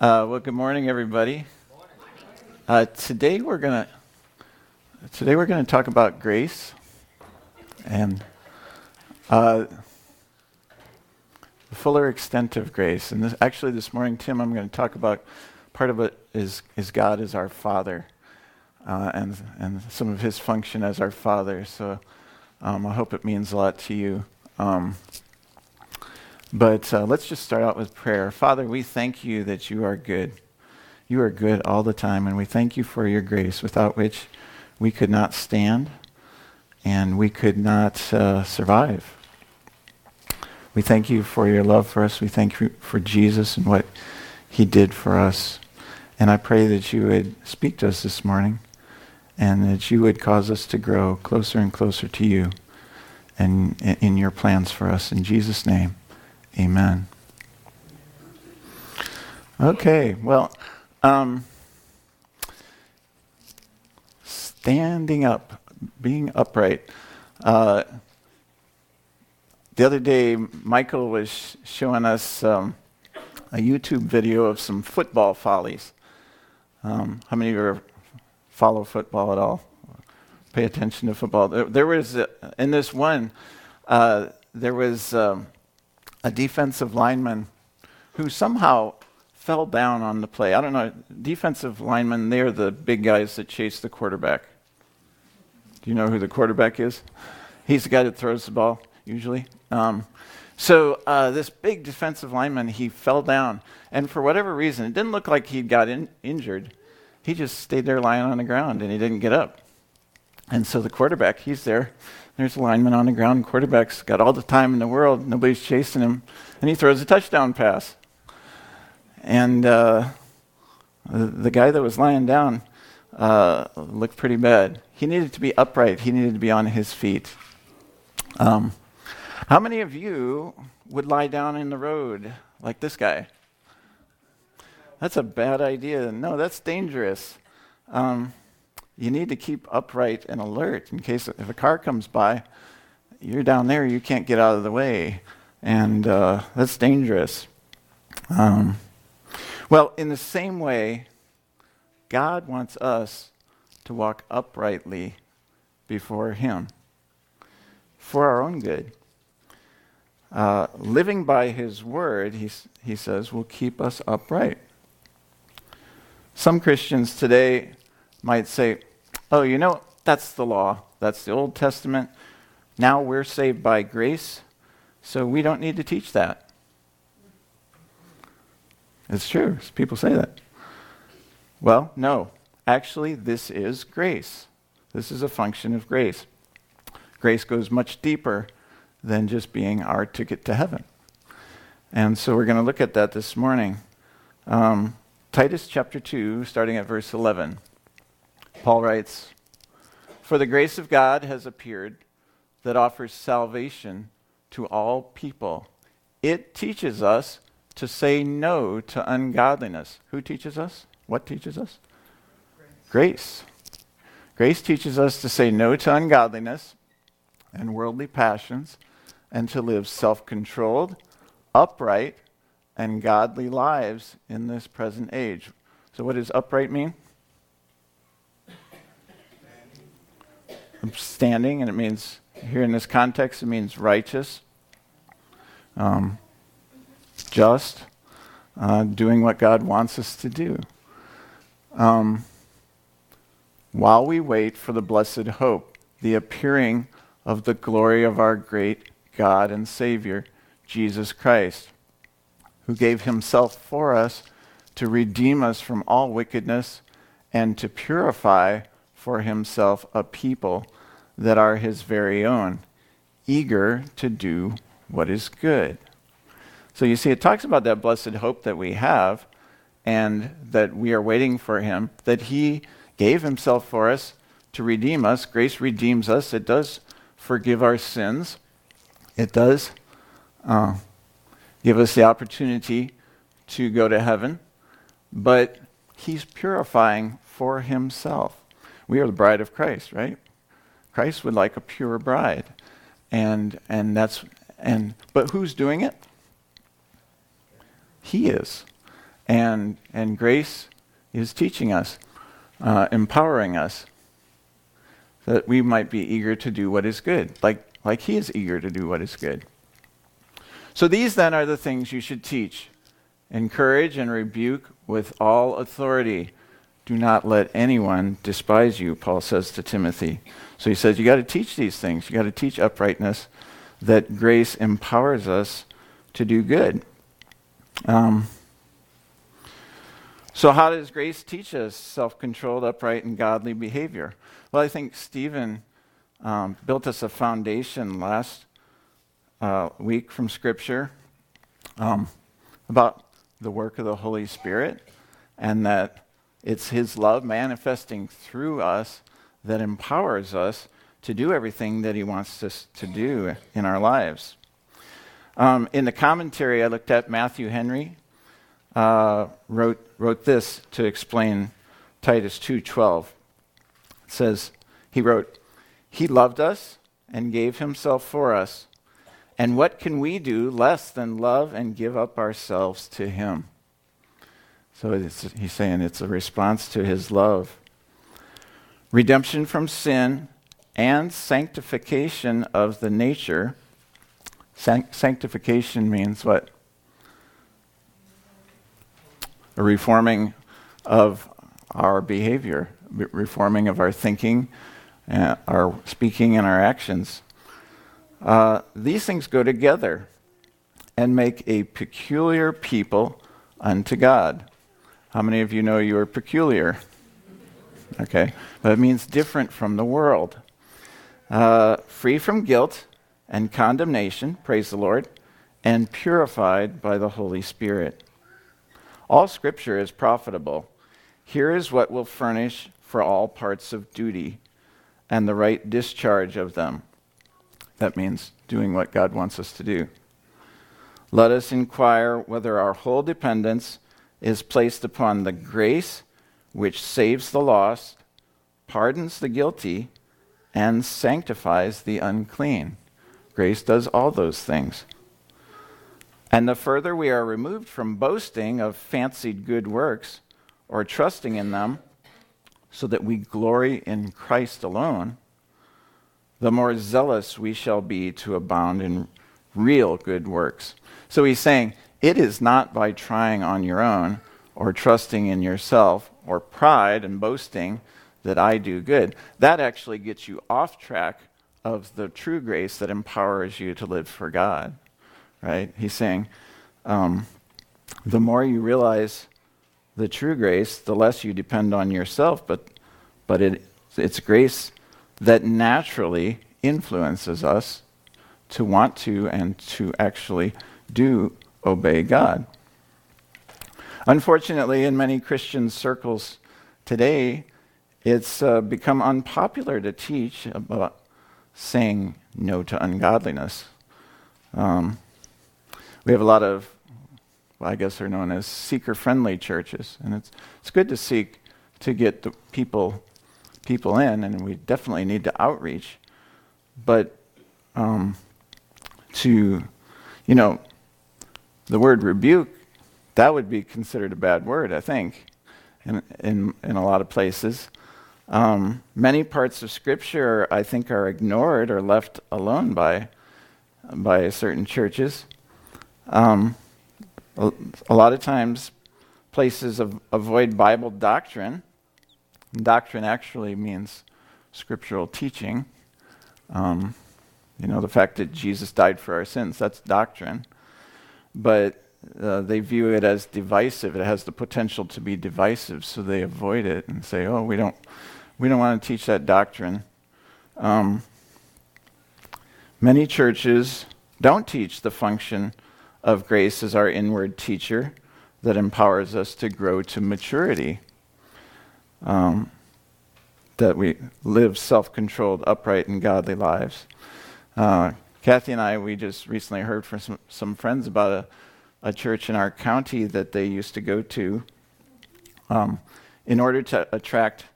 Uh, well, good morning, everybody. Uh, today we're gonna today we're gonna talk about grace and uh, the fuller extent of grace. And this, actually, this morning, Tim, I'm going to talk about part of it is is God as our Father, uh, and and some of His function as our Father. So um, I hope it means a lot to you. Um, but uh, let's just start out with prayer. Father, we thank you that you are good. You are good all the time, and we thank you for your grace, without which we could not stand and we could not uh, survive. We thank you for your love for us. We thank you for Jesus and what he did for us. And I pray that you would speak to us this morning and that you would cause us to grow closer and closer to you and in your plans for us. In Jesus' name. Amen. Okay, well, um, standing up, being upright. Uh, the other day, Michael was showing us um, a YouTube video of some football follies. Um, how many of you follow football at all? Pay attention to football. There, there was, uh, in this one, uh, there was. Um, a defensive lineman who somehow fell down on the play. I don't know. Defensive linemen, they're the big guys that chase the quarterback. Do you know who the quarterback is? He's the guy that throws the ball, usually. Um, so uh, this big defensive lineman, he fell down. And for whatever reason, it didn't look like he got in- injured. He just stayed there lying on the ground and he didn't get up. And so the quarterback, he's there there's a lineman on the ground. Quarterback's got all the time in the world. Nobody's chasing him. And he throws a touchdown pass. And uh, the, guy that was lying down uh, looked pretty bad. He needed to be upright, he needed to be on his feet. Um, how many of you would lie down in the road like this guy? That's a bad idea. No, that's dangerous. Um, you need to keep upright and alert in case if a car comes by, you're down there, you can't get out of the way. And uh, that's dangerous. Um, well, in the same way, God wants us to walk uprightly before Him for our own good. Uh, living by His word, he, he says, will keep us upright. Some Christians today might say, oh, you know, that's the law, that's the Old Testament. Now we're saved by grace, so we don't need to teach that. It's true. People say that. Well, no. Actually, this is grace. This is a function of grace. Grace goes much deeper than just being our ticket to heaven. And so we're going to look at that this morning. Um, Titus chapter 2, starting at verse 11. Paul writes, For the grace of God has appeared that offers salvation to all people. It teaches us to say no to ungodliness. Who teaches us? What teaches us? Grace. Grace, Grace teaches us to say no to ungodliness and worldly passions and to live self controlled, upright, and godly lives in this present age. So, what does upright mean? Standing, and it means, here in this context, it means righteous, um, just, uh, doing what God wants us to do. Um, while we wait for the blessed hope, the appearing of the glory of our great God and Savior, Jesus Christ, who gave himself for us to redeem us from all wickedness and to purify for himself a people that are his very own, eager to do what is good. So you see, it talks about that blessed hope that we have and that we are waiting for him, that he gave himself for us to redeem us. Grace redeems us, it does forgive our sins, it does uh, give us the opportunity to go to heaven, but he's purifying for himself. We are the bride of Christ, right? Christ would like a pure bride. And and that's and but who's doing it? He is. And, and grace is teaching us, uh, empowering us, that we might be eager to do what is good, like, like He is eager to do what is good. So these then are the things you should teach encourage and rebuke with all authority. Do not let anyone despise you, Paul says to Timothy. So he says, You got to teach these things. You got to teach uprightness, that grace empowers us to do good. Um, so, how does grace teach us self controlled, upright, and godly behavior? Well, I think Stephen um, built us a foundation last uh, week from Scripture um, about the work of the Holy Spirit and that it's His love manifesting through us that empowers us to do everything that He wants us to do in our lives. Um, in the commentary, I looked at Matthew Henry. Uh, wrote wrote this to explain Titus two twelve. It says he wrote, "He loved us and gave Himself for us, and what can we do less than love and give up ourselves to Him?" So he's saying it's a response to His love. Redemption from sin and sanctification of the nature. sanctification means what? A reforming of our behavior, reforming of our thinking, uh, our speaking, and our actions. Uh, these things go together and make a peculiar people unto God. How many of you know you are peculiar? Okay, it means different from the world uh, free from guilt and condemnation, praise the Lord, and purified by the Holy Spirit. All scripture is profitable. Here is what will furnish for all parts of duty and the right discharge of them. That means doing what God wants us to do. Let us inquire whether our whole dependence is placed upon the grace which saves the lost, pardons the guilty, and sanctifies the unclean. Grace does all those things. And the further we are removed from boasting of fancied good works or trusting in them, so that we glory in Christ alone, the more zealous we shall be to abound in real good works. So he's saying, it is not by trying on your own or trusting in yourself or pride and boasting that I do good, that actually gets you off track of the true grace that empowers you to live for God. Right? He's saying, um, the more you realize the true grace, the less you depend on yourself, but, but it, it's grace that naturally influences us to want to and to actually do obey God. Unfortunately, in many Christian circles today, it's uh, become unpopular to teach about saying no to ungodliness. Um, we have a lot of, well, I guess they're known as seeker friendly churches, and it's, it's good to seek to get the people, people in, and we definitely need to outreach. But um, to, you know, the word rebuke, that would be considered a bad word, I think, in, in, in a lot of places. Um, many parts of Scripture, I think, are ignored or left alone by, by certain churches. Um, a, lot of times, places of, avoid Bible doctrine. Doctrine actually means scriptural teaching. Um, you know, the fact that Jesus died for our sins, that's doctrine. But uh, they view it as divisive. It has the potential to be divisive, so they avoid it and say, oh, we don't we don't want to teach that doctrine. Um, many churches don't teach the function of grace as our inward teacher that empowers us to grow to maturity. Um, that we live self controlled, upright, and godly lives. Uh, Kathy and I, we just recently heard from some, some friends about a, a, church in our county that they used to go to um, in order to attract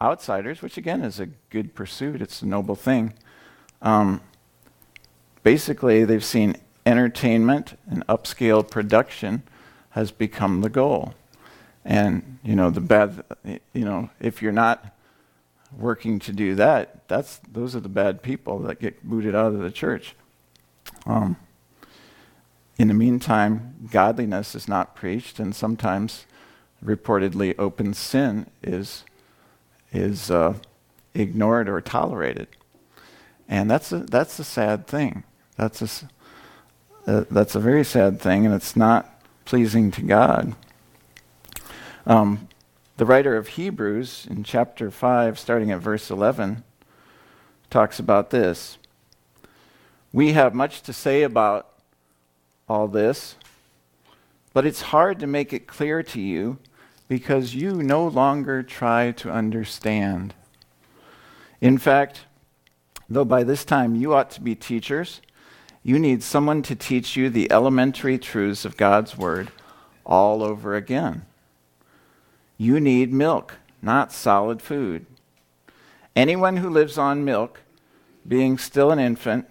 outsiders, which again is a good pursuit, it's a noble thing. Um, basically, they've seen entertainment and upscale production has become the goal. And, you know, the bad, you know, if you're not working to do that, that's, those are the bad people that get booted out of the church. Um, in the meantime, godliness is not preached, and sometimes reportedly open sin is, is uh, ignored or tolerated. And that's a, that's a sad thing. That's a, uh, that's a very sad thing, and it's not pleasing to God. Um, the writer of Hebrews in chapter 5, starting at verse 11, talks about this. We have much to say about all this, but it's hard to make it clear to you because you no longer try to understand. In fact, though by this time you ought to be teachers, you need someone to teach you the elementary truths of God's Word all over again. You need milk, not solid food. Anyone who lives on milk, being still an infant,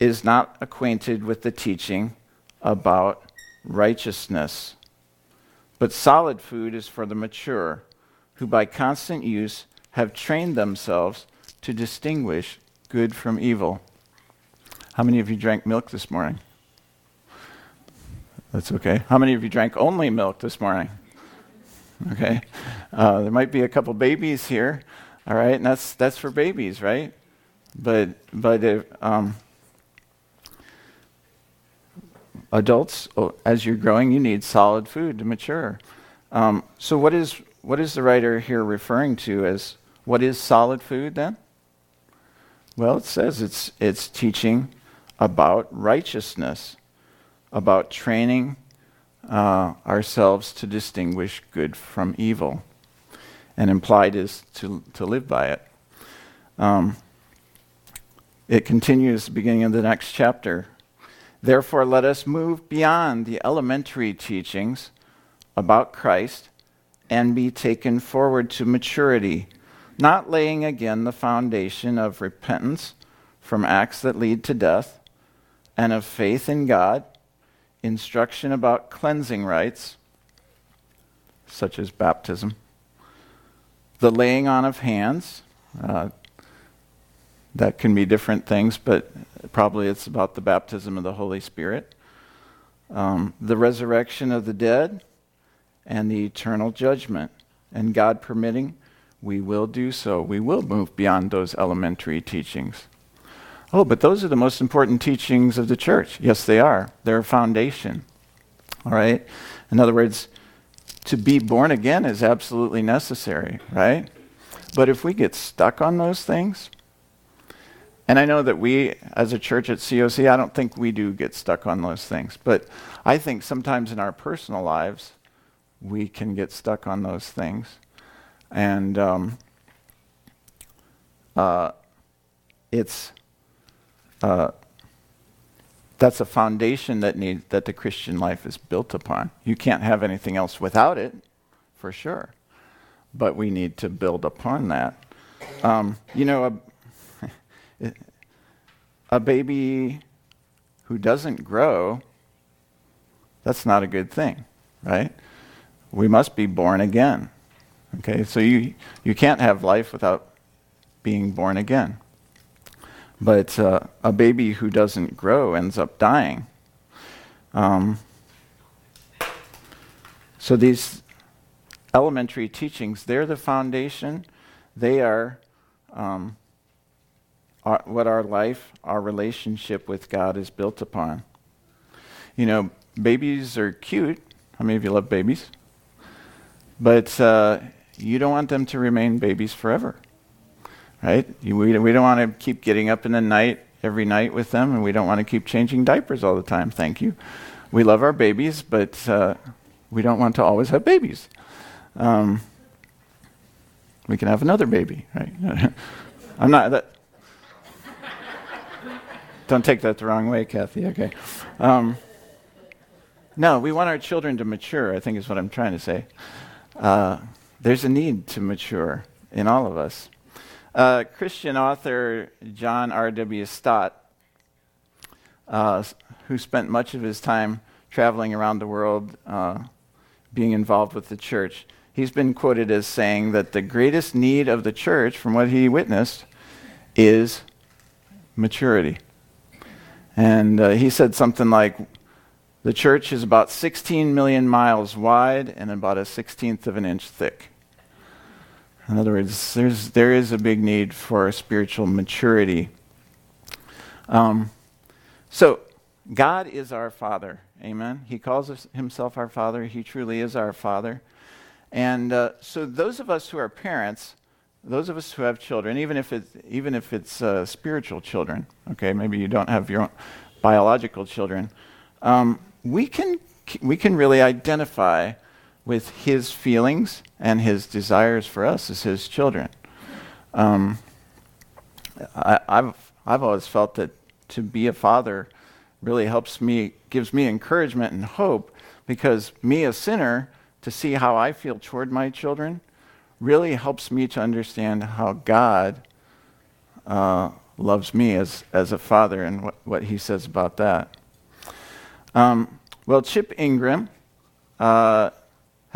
is not acquainted with the teaching about righteousness. But solid food is for the mature, who by constant use have trained themselves to distinguish good from evil. How many of you drank milk this morning? That's okay. How many of you drank only milk this morning? Okay. Uh, there might be a couple babies here, all right, and that's that's for babies, right? But but if, um, adults, oh, as you're growing, you need solid food to mature. Um, so what is what is the writer here referring to as what is solid food then? Well, it says it's it's teaching about righteousness, about training uh, ourselves to distinguish good from evil. And implied is to, to live by it. Um, it continues, beginning of the next chapter. Therefore, let us move beyond the elementary teachings about Christ and be taken forward to maturity, not laying again the foundation of repentance from acts that lead to death and of faith in God, instruction about cleansing rites, such as baptism, the laying on of hands. Uh, that can be different things, but probably it's about the baptism of the Holy Spirit, um, the resurrection of the dead, and the eternal judgment. And God permitting, we will do so. We will move beyond those elementary teachings. Oh, but those are the most important teachings of the church. Yes, they are. They're a foundation. All right? In other words, to be born again is absolutely necessary, right? But if we get stuck on those things, and I know that we, as a church at COC, I don't think we do get stuck on those things, but I think sometimes in our personal lives, we can get stuck on those things. And um, uh, it's uh, that's a foundation that need, that the Christian life is built upon. You can't have anything else without it, for sure. But we need to build upon that. Um, you know, a, a baby who doesn't grow, that's not a good thing, right? We must be born again. Okay, so you, you can't have life without being born again. But uh, a baby who doesn't grow ends up dying. Um, so these elementary teachings, they're the foundation. They are um, what our life, our relationship with God is built upon. You know, babies are cute. How many of you love babies? But uh, you don't want them to remain babies forever right? We, we don't want to keep getting up in the night every night with them, and we don't want to keep changing diapers all the time. Thank you. We love our babies, but uh, we don't want to always have babies. Um, we can have another baby, right? I'm not that. don't take that the wrong way, Kathy. Okay. Um, no, we want our children to mature. I think is what I'm trying to say. Uh, there's a need to mature in all of us. Uh, Christian author John R.W. Stott, uh, who spent much of his time traveling around the world, uh, being involved with the church. He's been quoted as saying that the greatest need of the church, from what he witnessed, is maturity. And uh, he said something like, the church is about 16 million miles wide and about a sixteenth of an inch thick. In other words, there's, there is a big need for spiritual maturity. Um, so, God is our Father. Amen. He calls us, himself our Father. He truly is our Father. And uh, so, those of us who are parents, those of us who have children, even if it's, even if it's uh, spiritual children, okay, maybe you don't have your own biological children, um, we, can, we can really identify with his feelings and his desires for us as his children. Um, I, have I've always felt that to be a father really helps me, gives me encouragement and hope because me, a sinner, to see how I feel toward my children really helps me to understand how God uh, loves me as, as a father and what, what he says about that. Um, well, Chip Ingram, uh,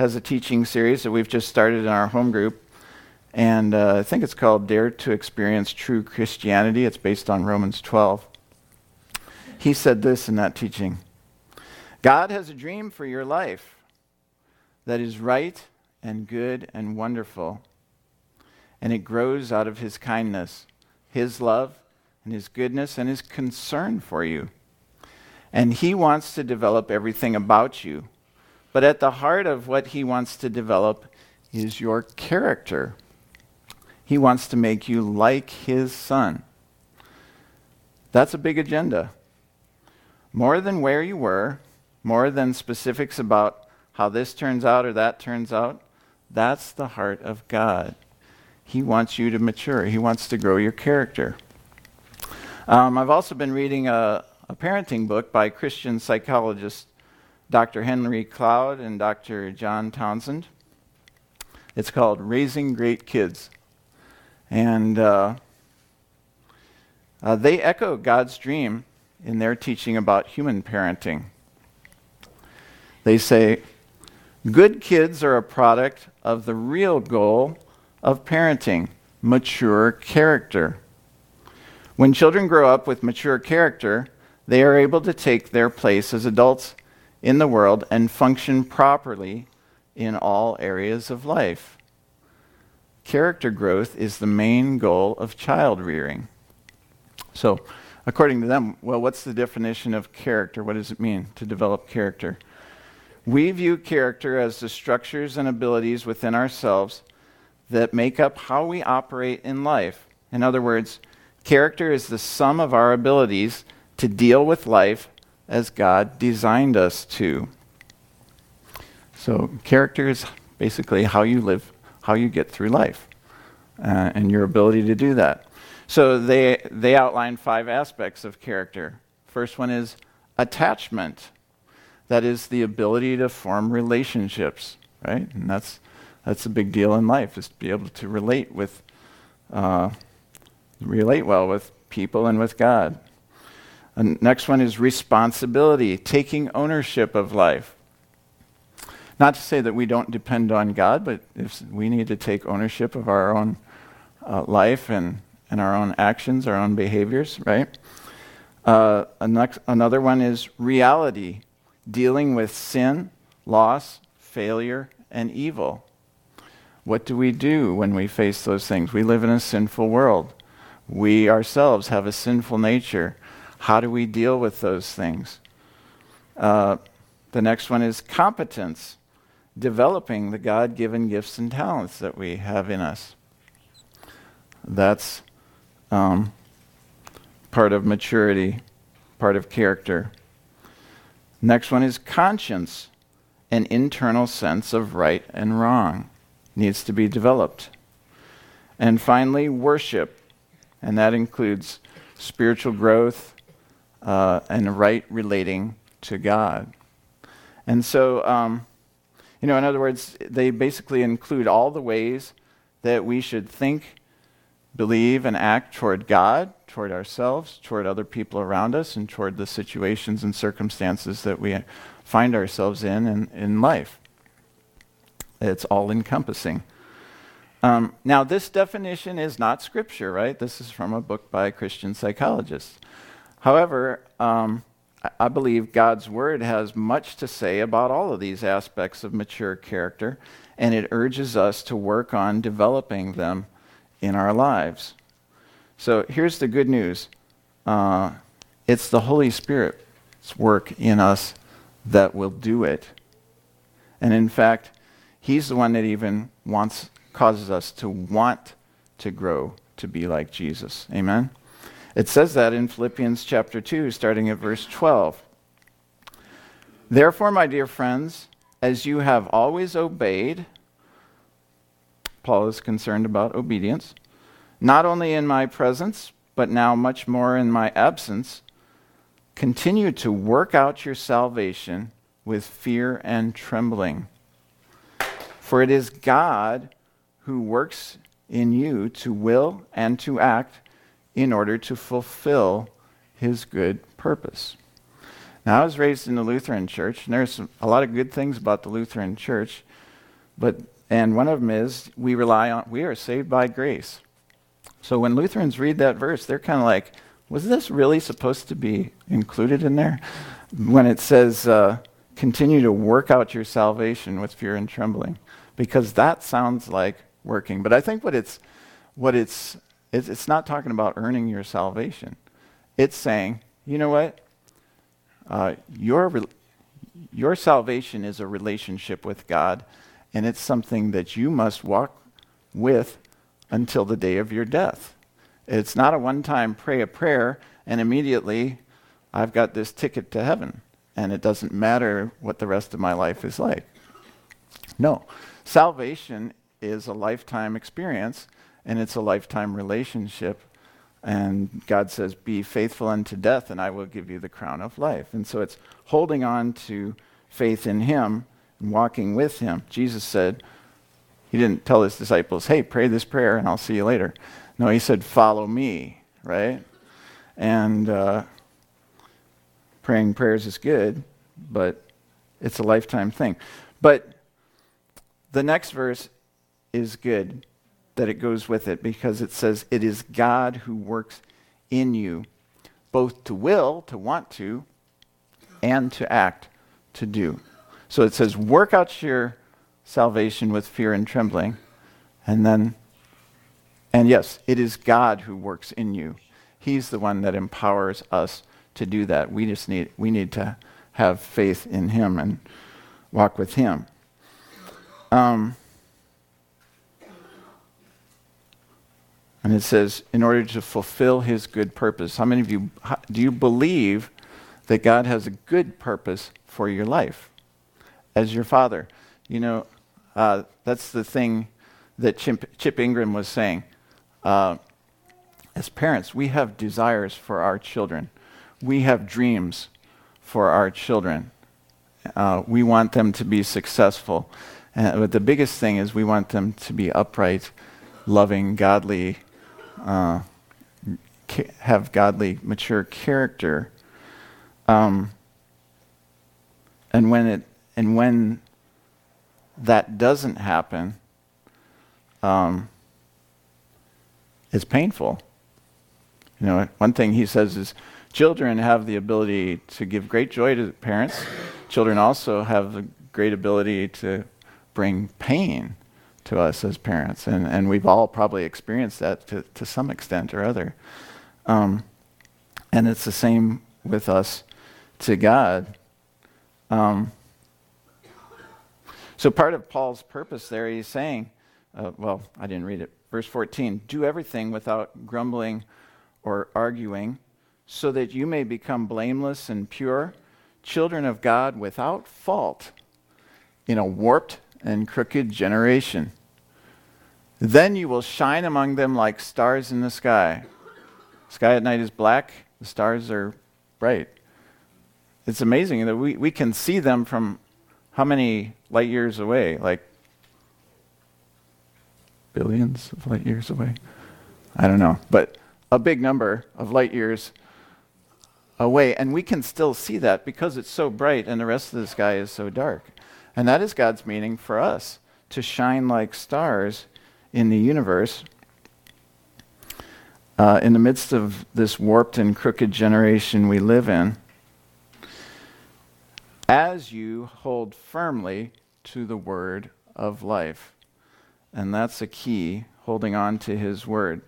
has a teaching series that we've just started in our home group. And uh, I think it's called Dare to Experience True Christianity. It's based on Romans 12. He said this in that teaching God has a dream for your life that is right and good and wonderful. And it grows out of his kindness, his love, and his goodness, and his concern for you. And he wants to develop everything about you but at the heart of what he wants to develop is your character. He wants to make you like his son. That's a big agenda. More than where you were, more than specifics about how this turns out or that turns out, that's the heart of God. He wants you to mature, He wants to grow your character. Um, I've also been reading a, a parenting book by Christian psychologist Dr. Henry Cloud and Dr. John Townsend. It's called Raising Great Kids. And uh, uh, they echo God's dream in their teaching about human parenting. They say, Good kids are a product of the real goal of parenting mature character. When children grow up with mature character, they are able to take their place as adults in the world and function properly in all areas of life. Character growth is the main goal of child rearing. So, according to them, well, what's the definition of character? What does it mean to develop character? We view character as the structures and abilities within ourselves that make up how we operate in life. In other words, character is the sum of our abilities to deal with life as God designed us to. So, character is basically how you live, how you get through life, uh, and your ability to do that. So, they, they outline five aspects of character. First one is attachment. That is the ability to form relationships, right? And that's, that's a big deal in life, is to be able to relate with, uh, relate well with people and with God. The next one is responsibility, taking ownership of life. Not to say that we don't depend on God, but if we need to take ownership of our own uh, life and, and our own actions, our own behaviors, right? Uh, another one is reality, dealing with sin, loss, failure, and evil. What do we do when we face those things? We live in a sinful world. We ourselves have a sinful nature. How do we deal with those things? Uh, the next one is competence, developing the God given gifts and talents that we have in us. That's um, part of maturity, part of character. Next one is conscience, an internal sense of right and wrong needs to be developed. And finally, worship, and that includes spiritual growth, uh, and right relating to God. And so, um, you know, in other words, they basically include all the ways that we should think, believe, and act toward God, toward ourselves, toward other people around us, and toward the situations and circumstances that we find ourselves in in, in life. It's all encompassing. Um, now, this definition is not scripture, right? This is from a book by a Christian psychologist. However, um, I, believe God's word has much to say about all of these aspects of mature character, and it urges us to work on developing them in our lives. So here's the good news uh, it's the Holy Spirit's work in us that will do it. And in fact, He's the one that even wants causes us to want to grow to be like Jesus. Amen? It says that in Philippians chapter 2, starting at verse 12. Therefore, my dear friends, as you have always obeyed, Paul is concerned about obedience, not only in my presence, but now much more in my absence, continue to work out your salvation with fear and trembling. For it is God who works in you to will and to act in order to fulfill his good purpose. Now, I was raised in the Lutheran church, and there's a lot of good things about the Lutheran church, but and one of them is we rely on we are saved by grace. So when Lutherans read that verse, they're kind of like, was this really supposed to be included in there? When it says, uh, continue to work out your salvation with fear and trembling, because that sounds like working. But I think what it's what it's it's, it's not talking about earning your salvation. It's saying, you know what? Uh, your re- your salvation is a relationship with God, and it's something that you must walk with until the day of your death. It's not a one-time pray a prayer and immediately I've got this ticket to heaven and it doesn't matter what the rest of my life is like. No. Salvation is a lifetime experience and it's a lifetime relationship. And God says, Be faithful unto death, and I will give you the crown of life. And so it's holding on to faith in Him and walking with Him. Jesus said, He didn't tell His disciples, Hey, pray this prayer and I'll see you later. No, He said, Follow me, right? And uh, praying prayers is good, but it's a lifetime thing. But the next verse is good that it goes with it because it says, It is God who works in you, both to will, to want to, and to act, to do. So it says, Work out your salvation with fear and trembling. And then, and yes, it is God who works in you. He's the one that empowers us to do that. We just need, we need to have faith in Him and walk with Him. Um, And it says, in order to fulfill his good purpose. How many of you do you believe that God has a good purpose for your life as your father? You know, uh, that's the thing that Chip, Chip Ingram was saying. Uh, as parents, we have desires for our children, we have dreams for our children. Uh, we want them to be successful. But the biggest thing is we want them to be upright, loving, godly uh, have godly, mature character. Um, and when it and when that doesn't happen, um, it's painful. You know, one thing he says is children have the ability to give great joy to parents. Children also have the great ability to bring pain to us as parents. And, and we've all probably experienced that to, to some extent or other. Um, and it's the same with us to God. Um, so part of Paul's purpose there, he's saying, uh, well, I didn't read it. Verse 14 do everything without grumbling or arguing, so that you may become blameless and pure, children of God without fault in a warped and crooked generation. Then you will shine among them like stars in the sky. Sky at night is black, the stars are bright. It's amazing that we, we can see them from how many light years away? Like billions of light years away? I don't know. But a big number of light years away. And we can still see that because it's so bright and the rest of the sky is so dark. And that is God's meaning for us to shine like stars in the universe. Uh, in the midst of this warped and crooked generation we live in, as you hold firmly to the word of life. And that's a key, holding on to his word.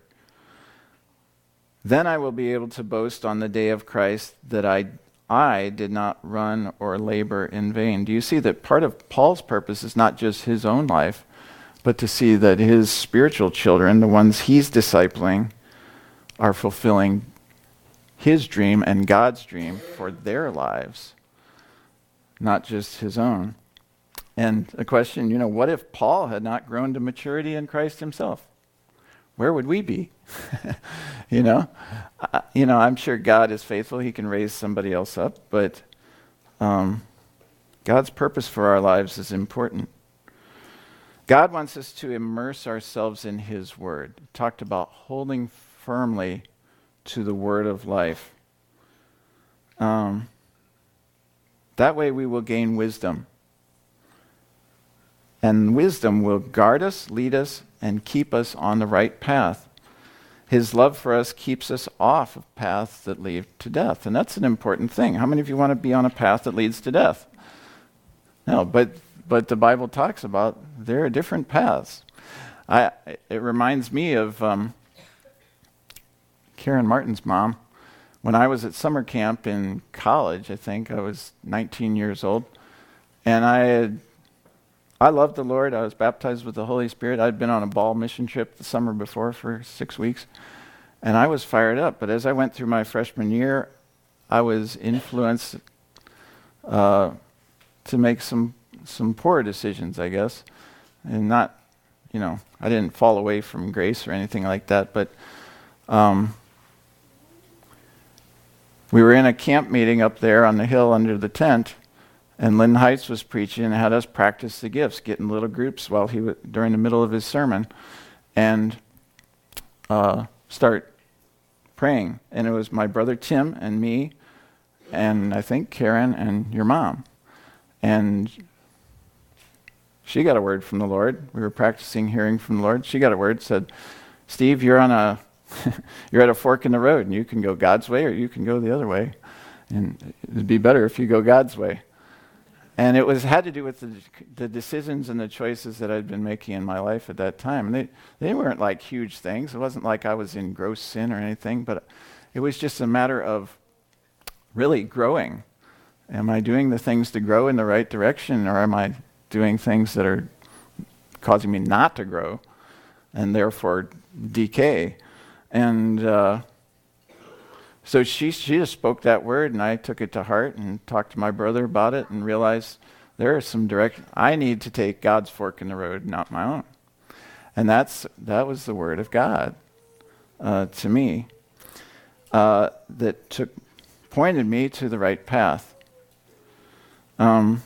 Then I will be able to boast on the day of Christ that I, I did not run or labor in vain. Do you see that part of Paul's purpose is not just his own life, but to see that his spiritual children, the ones he's discipling, are fulfilling his dream and God's dream for their lives, not just his own. And a question, you know, what if Paul had not grown to maturity in Christ himself? where would we be? you know, uh, you know, I'm sure God is faithful; He can raise somebody else up, but um, God's purpose for our lives is important. God wants us to immerse ourselves in His Word. talked about holding firmly to the Word of life. Um, that way, we will gain wisdom. And wisdom will guard us, lead us, and keep us on the right path. His love for us keeps us off of paths that lead to death. And that's an important thing. How many of you want to be on a path that leads to death? No, but, but the Bible talks about there are different paths. I, it reminds me of um, Karen Martin's mom. When I was at summer camp in college, I think I was 19 years old, and I had I loved the Lord. I was baptized with the Holy Spirit. I'd been on a ball mission trip the summer before for six weeks, and I was fired up. But as I went through my freshman year, I was influenced uh, to make some some poor decisions, I guess, and not, you know, I didn't fall away from grace or anything like that, but. Um, we were in a camp meeting up there on the hill under the tent, and Lynn Heights was preaching and had us practice the gifts, get in little groups while he was during the middle of his sermon, and uh, start praying. And it was my brother Tim and me, and I think Karen and your mom, and she got a word from the Lord. We were practicing hearing from the Lord. She got a word, said, "Steve, you're on a you're at a fork in the road, and you can go God's way or you can go the other way, and it'd be better if you go God's way." And it was had to do with the, the decisions and the choices that I'd been making in my life at that time. And they, they weren't like huge things. It wasn't like I was in gross sin or anything, but it was just a matter of really growing. Am I doing the things to grow in the right direction, or am I doing things that are causing me not to grow and therefore decay? And uh, so she, she just spoke that word, and I took it to heart and talked to my brother about it and realized there are some direct, I need to take God's fork in the road, not my own. And that's, that was the word of God uh, to me uh, that took, pointed me to the right path. Um,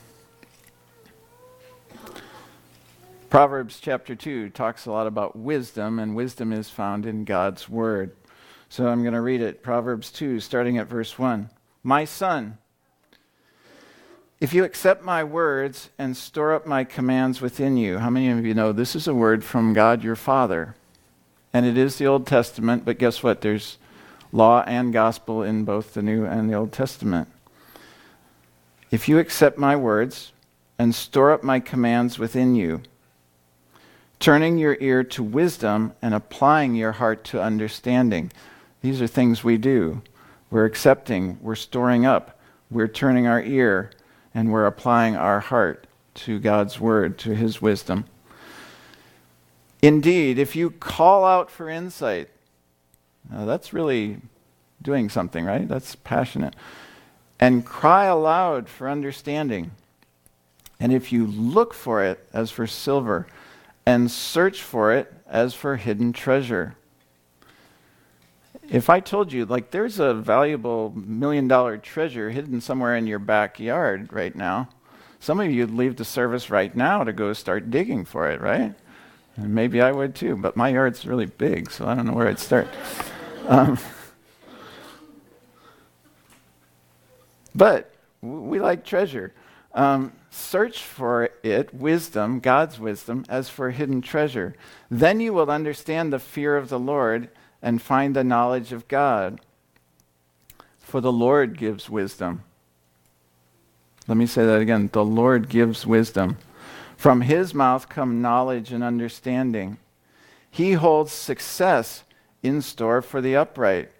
Proverbs chapter 2 talks a lot about wisdom, and wisdom is found in God's word. So I'm going to read it Proverbs 2, starting at verse 1. My son, if you accept my words and store up my commands within you, how many of you know this is a word from God your Father? And it is the Old Testament, but guess what? There's law and gospel in both the New and the Old Testament. If you accept my words and store up my commands within you, turning your ear to wisdom and applying your heart to understanding. These are things we do. We're accepting, we're storing up, we're turning our ear, and we're applying our heart to God's word, to his wisdom. Indeed, if you call out for insight, that's really doing something, right? That's passionate. And cry aloud for understanding. And if you look for it as for silver, and search for it as for hidden treasure if I told you, like, there's a valuable million dollar treasure hidden somewhere in your backyard right now, some of you'd leave the service right now to go start digging for it, right? And maybe I would too, but my yard's really big, so I don't know where I'd start. Um, But we like treasure. Um, search for it, wisdom, God's wisdom, as for hidden treasure. Then you will understand the fear of the Lord and find the knowledge of God. For the Lord gives wisdom. Let me say that again. The Lord gives wisdom. From his mouth come knowledge and understanding. He holds success in store for the upright.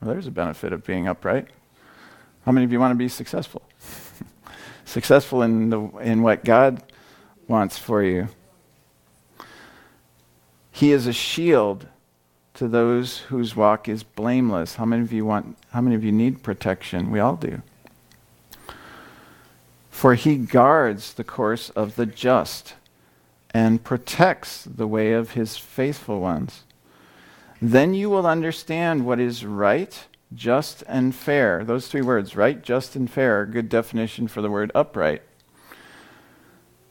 Well, there's a benefit of being upright. How many of you want to be successful? Successful in, the, in what God wants for you. He is a shield to those whose walk is blameless. How many of you want how many of you need protection? We all do. For he guards the course of the just and protects the way of his faithful ones. Then you will understand what is right, just, and fair. Those three words, right, just, and fair, good definition for the word upright.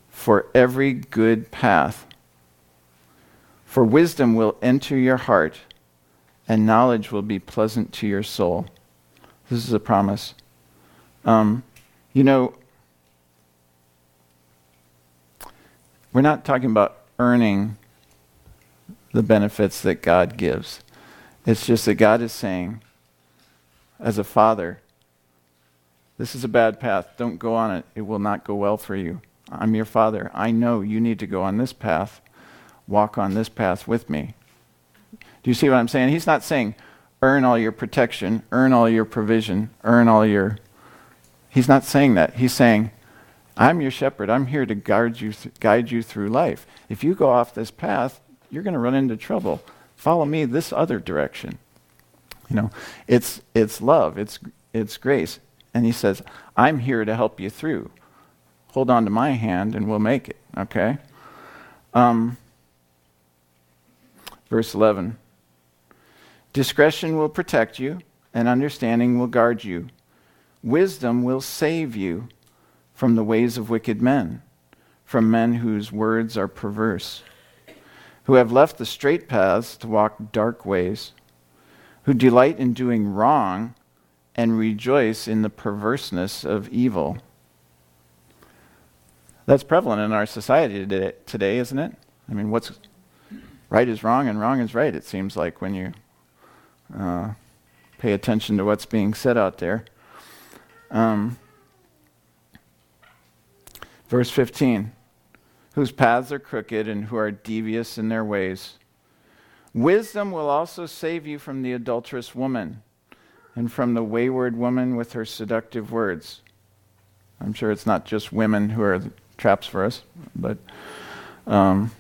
For every good path. For wisdom will enter your heart, and knowledge will be pleasant to your soul. This is a promise. Um, you know, we're not talking about earning the benefits that God gives. It's just that God is saying, as a father, this is a bad path. Don't go on it. It will not go well for you. I'm your father. I know you need to go on this path. Walk on this path with me. Do you see what I'm saying? He's not saying, earn all your protection, earn all your provision, earn all your. He's not saying that. He's saying, I'm your shepherd. I'm here to guard you, th- guide you through life. If you go off this path, you're going to run into trouble. Follow me this other direction. You know, it's it's love, it's it's grace. And he says, I'm here to help you through. Hold on to my hand and we'll make it. Okay? Um, verse 11 Discretion will protect you, and understanding will guard you. Wisdom will save you from the ways of wicked men, from men whose words are perverse who have left the straight paths to walk dark ways, who delight in doing wrong and rejoice in the perverseness of evil. That's prevalent in our society today, isn't it? I mean, what's right is wrong and wrong is right, it seems like, when you uh, pay attention to what's being said out there. Um, verse 15 whose paths are crooked and who are devious in their ways. Wisdom will also save you from the adulterous woman and from the wayward woman with her seductive words. I'm sure it's not just women who are traps for us, but um,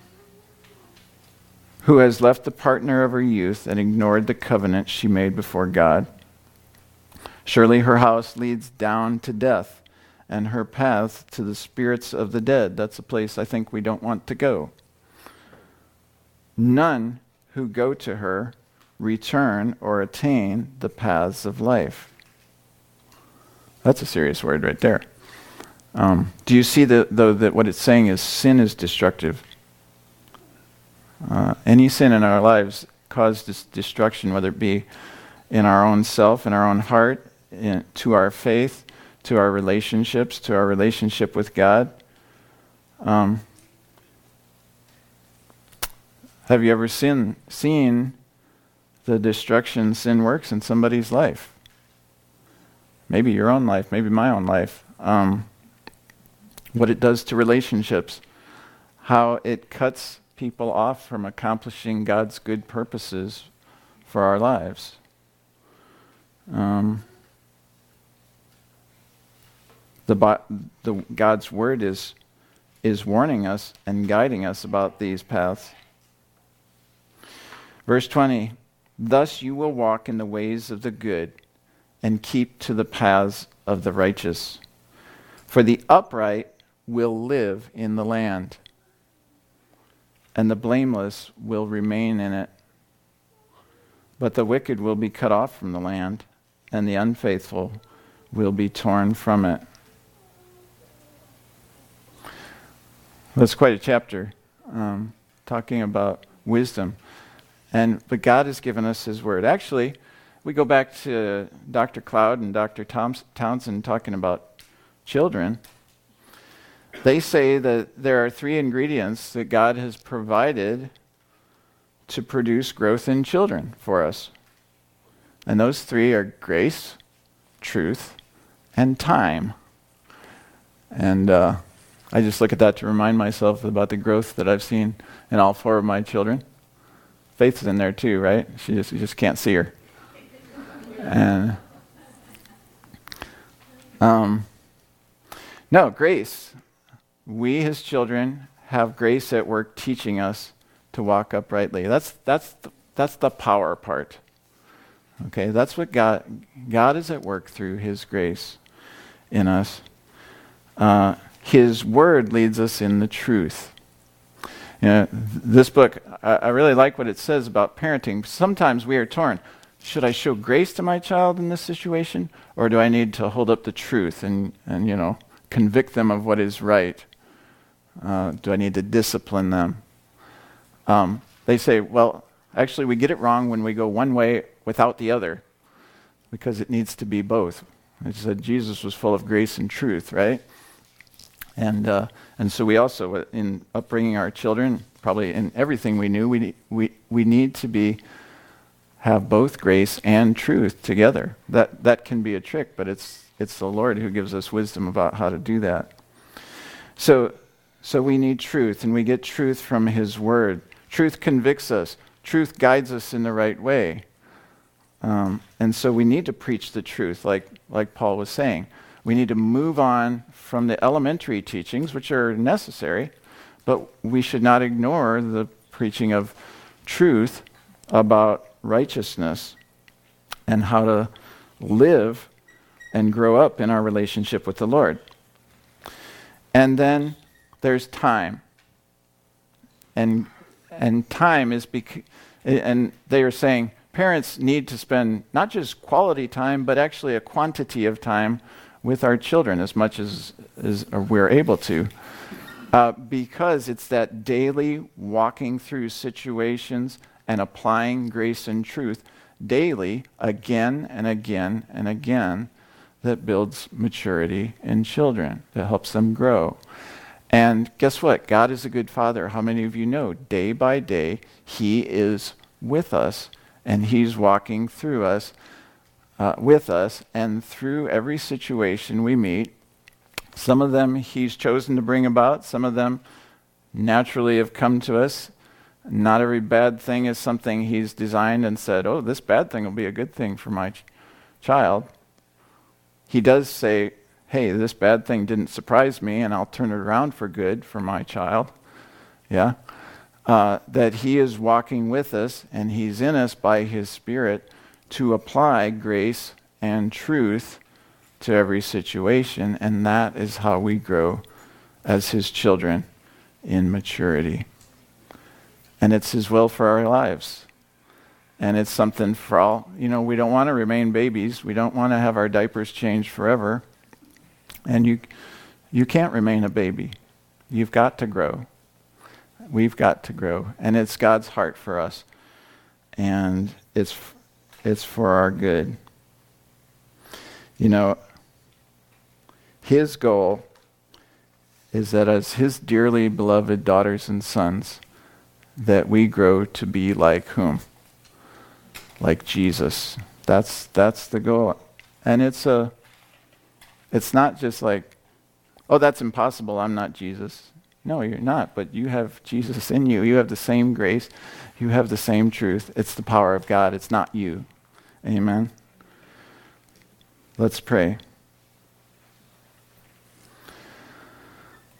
who has left the partner of her youth and ignored the covenant she made before God. Surely her house leads down to death and her path to the spirits of the dead. That's a place I think we don't want to go. None who go to her return or attain the paths of life. That's a serious word right there. Um, do you see the, though that what it's saying is sin is destructive? Uh, any sin in our lives causes destruction, whether it be in our own self, in our own heart, in, to our faith, to our relationships, to our relationship with God. Um, have you ever seen, seen the destruction sin works in somebody's life? Maybe your own life, maybe my own life. Um, what it does to relationships, how it cuts people off from accomplishing God's good purposes for our lives. Um, the, the God's word is, is warning us and guiding us about these paths. Verse 20 Thus you will walk in the ways of the good and keep to the paths of the righteous. For the upright will live in the land, and the blameless will remain in it. But the wicked will be cut off from the land, and the unfaithful will be torn from it. That's quite a chapter, um, talking about wisdom. And but God has given us His word. Actually, we go back to Dr. Cloud and Dr. Thoms- Townsend talking about children. They say that there are three ingredients that God has provided to produce growth in children for us. And those three are grace, truth, and time. And uh, I just look at that to remind myself about the growth that I've seen in all four of my children. Faith's in there too, right? She just, you just can't see her. And um, no, grace. We, his children, have grace at work teaching us to walk uprightly. That's, that's, the, that's the power part. Okay, that's what God, God is at work through his grace in us. Uh, his word leads us in the truth. You know, this book, I, I really like what it says about parenting. Sometimes we are torn. Should I show grace to my child in this situation, or do I need to hold up the truth and, and you know, convict them of what is right? Uh, do I need to discipline them? Um, they say, well, actually, we get it wrong when we go one way without the other, because it needs to be both. It said Jesus was full of grace and truth, right? And, uh, and so we also, uh, in upbringing our children, probably in everything we knew, we, we, we need to be, have both grace and truth together. That, that can be a trick, but it's, it's the Lord who gives us wisdom about how to do that. So, so we need truth, and we get truth from His Word. Truth convicts us, truth guides us in the right way. Um, and so we need to preach the truth, like, like Paul was saying. We need to move on from the elementary teachings, which are necessary, but we should not ignore the preaching of truth about righteousness and how to live and grow up in our relationship with the Lord. And then there's time. And, and time is, bec- and they are saying parents need to spend not just quality time, but actually a quantity of time with our children as much as, as we're able to. Uh, because it's that daily walking through situations and applying grace and truth daily, again and again and again, that builds maturity in children, that helps them grow. And guess what? God is a good father. How many of you know? Day by day, He is with us and He's walking through us uh, with us and through every situation we meet. Some of them he's chosen to bring about, some of them naturally have come to us. Not every bad thing is something he's designed and said, oh, this bad thing will be a good thing for my ch- child. He does say, hey, this bad thing didn't surprise me, and I'll turn it around for good for my child. Yeah? Uh, that he is walking with us and he's in us by his Spirit to apply grace and truth to every situation, and that is how we grow as His children in maturity. And it's His will for our lives. And it's something for all, you know, we don't want to remain babies. We don't want to have our diapers changed forever. And you, you can't remain a baby. You've got to grow. We've got to grow. And it's God's heart for us. And it's it's for our good. You know, his goal is that as his dearly beloved daughters and sons, that we grow to be like whom? Like Jesus. That's that's the goal. And it's a it's not just like, oh, that's impossible, I'm not Jesus. No, you're not, but you have Jesus in you. You have the same grace. You have the same truth. It's the power of God. It's not you. Amen. Let's pray.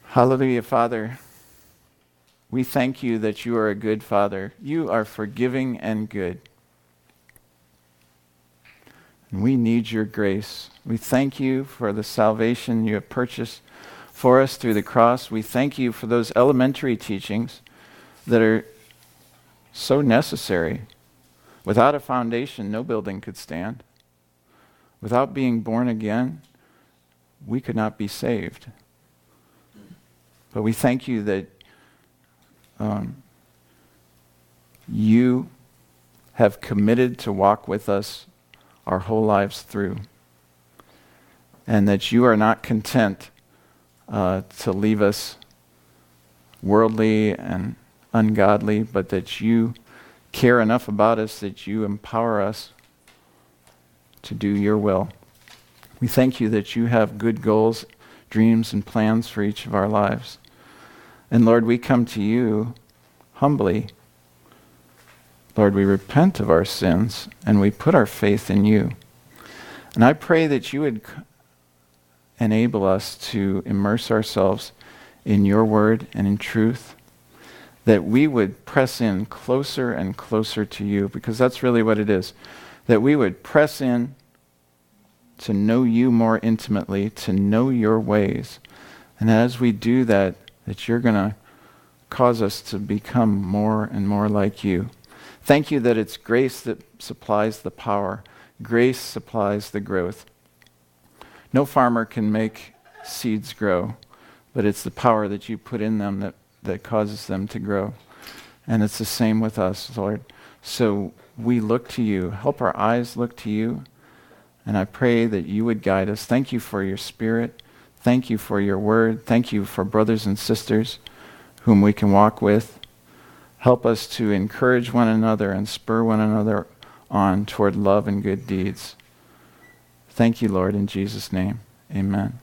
Hallelujah, Father. We thank you that you are a good Father. You are forgiving and good. And we need your grace. We thank you for the salvation you have purchased for us through the cross. We thank you for those elementary teachings that are so necessary Without a foundation, no building could stand. Without being born again, we could not be saved. But we thank you that um, you have committed to walk with us our whole lives through. And that you are not content uh, to leave us worldly and ungodly, but that you care enough about us that you empower us to do your will. We thank you that you have good goals, dreams, and plans for each of our lives. And Lord, we come to you humbly. Lord, we repent of our sins and we put our faith in you. And I pray that you would enable us to immerse ourselves in your word and in truth, that we would press in closer and closer to you, because that's really what it is. That we would press in to know you more intimately, to know your ways. And as we do that, that you're going to cause us to become more and more like you. Thank you that it's grace that supplies the power, grace supplies the growth. No farmer can make seeds grow, but it's the power that you put in them that, that causes them to grow. And it's the same with us, Lord. So we look to you. Help our eyes look to you. And I pray that you would guide us. Thank you for your spirit. Thank you for your word. Thank you for brothers and sisters whom we can walk with. Help us to encourage one another and spur one another on toward love and good deeds. Thank you, Lord, in Jesus' name. Amen.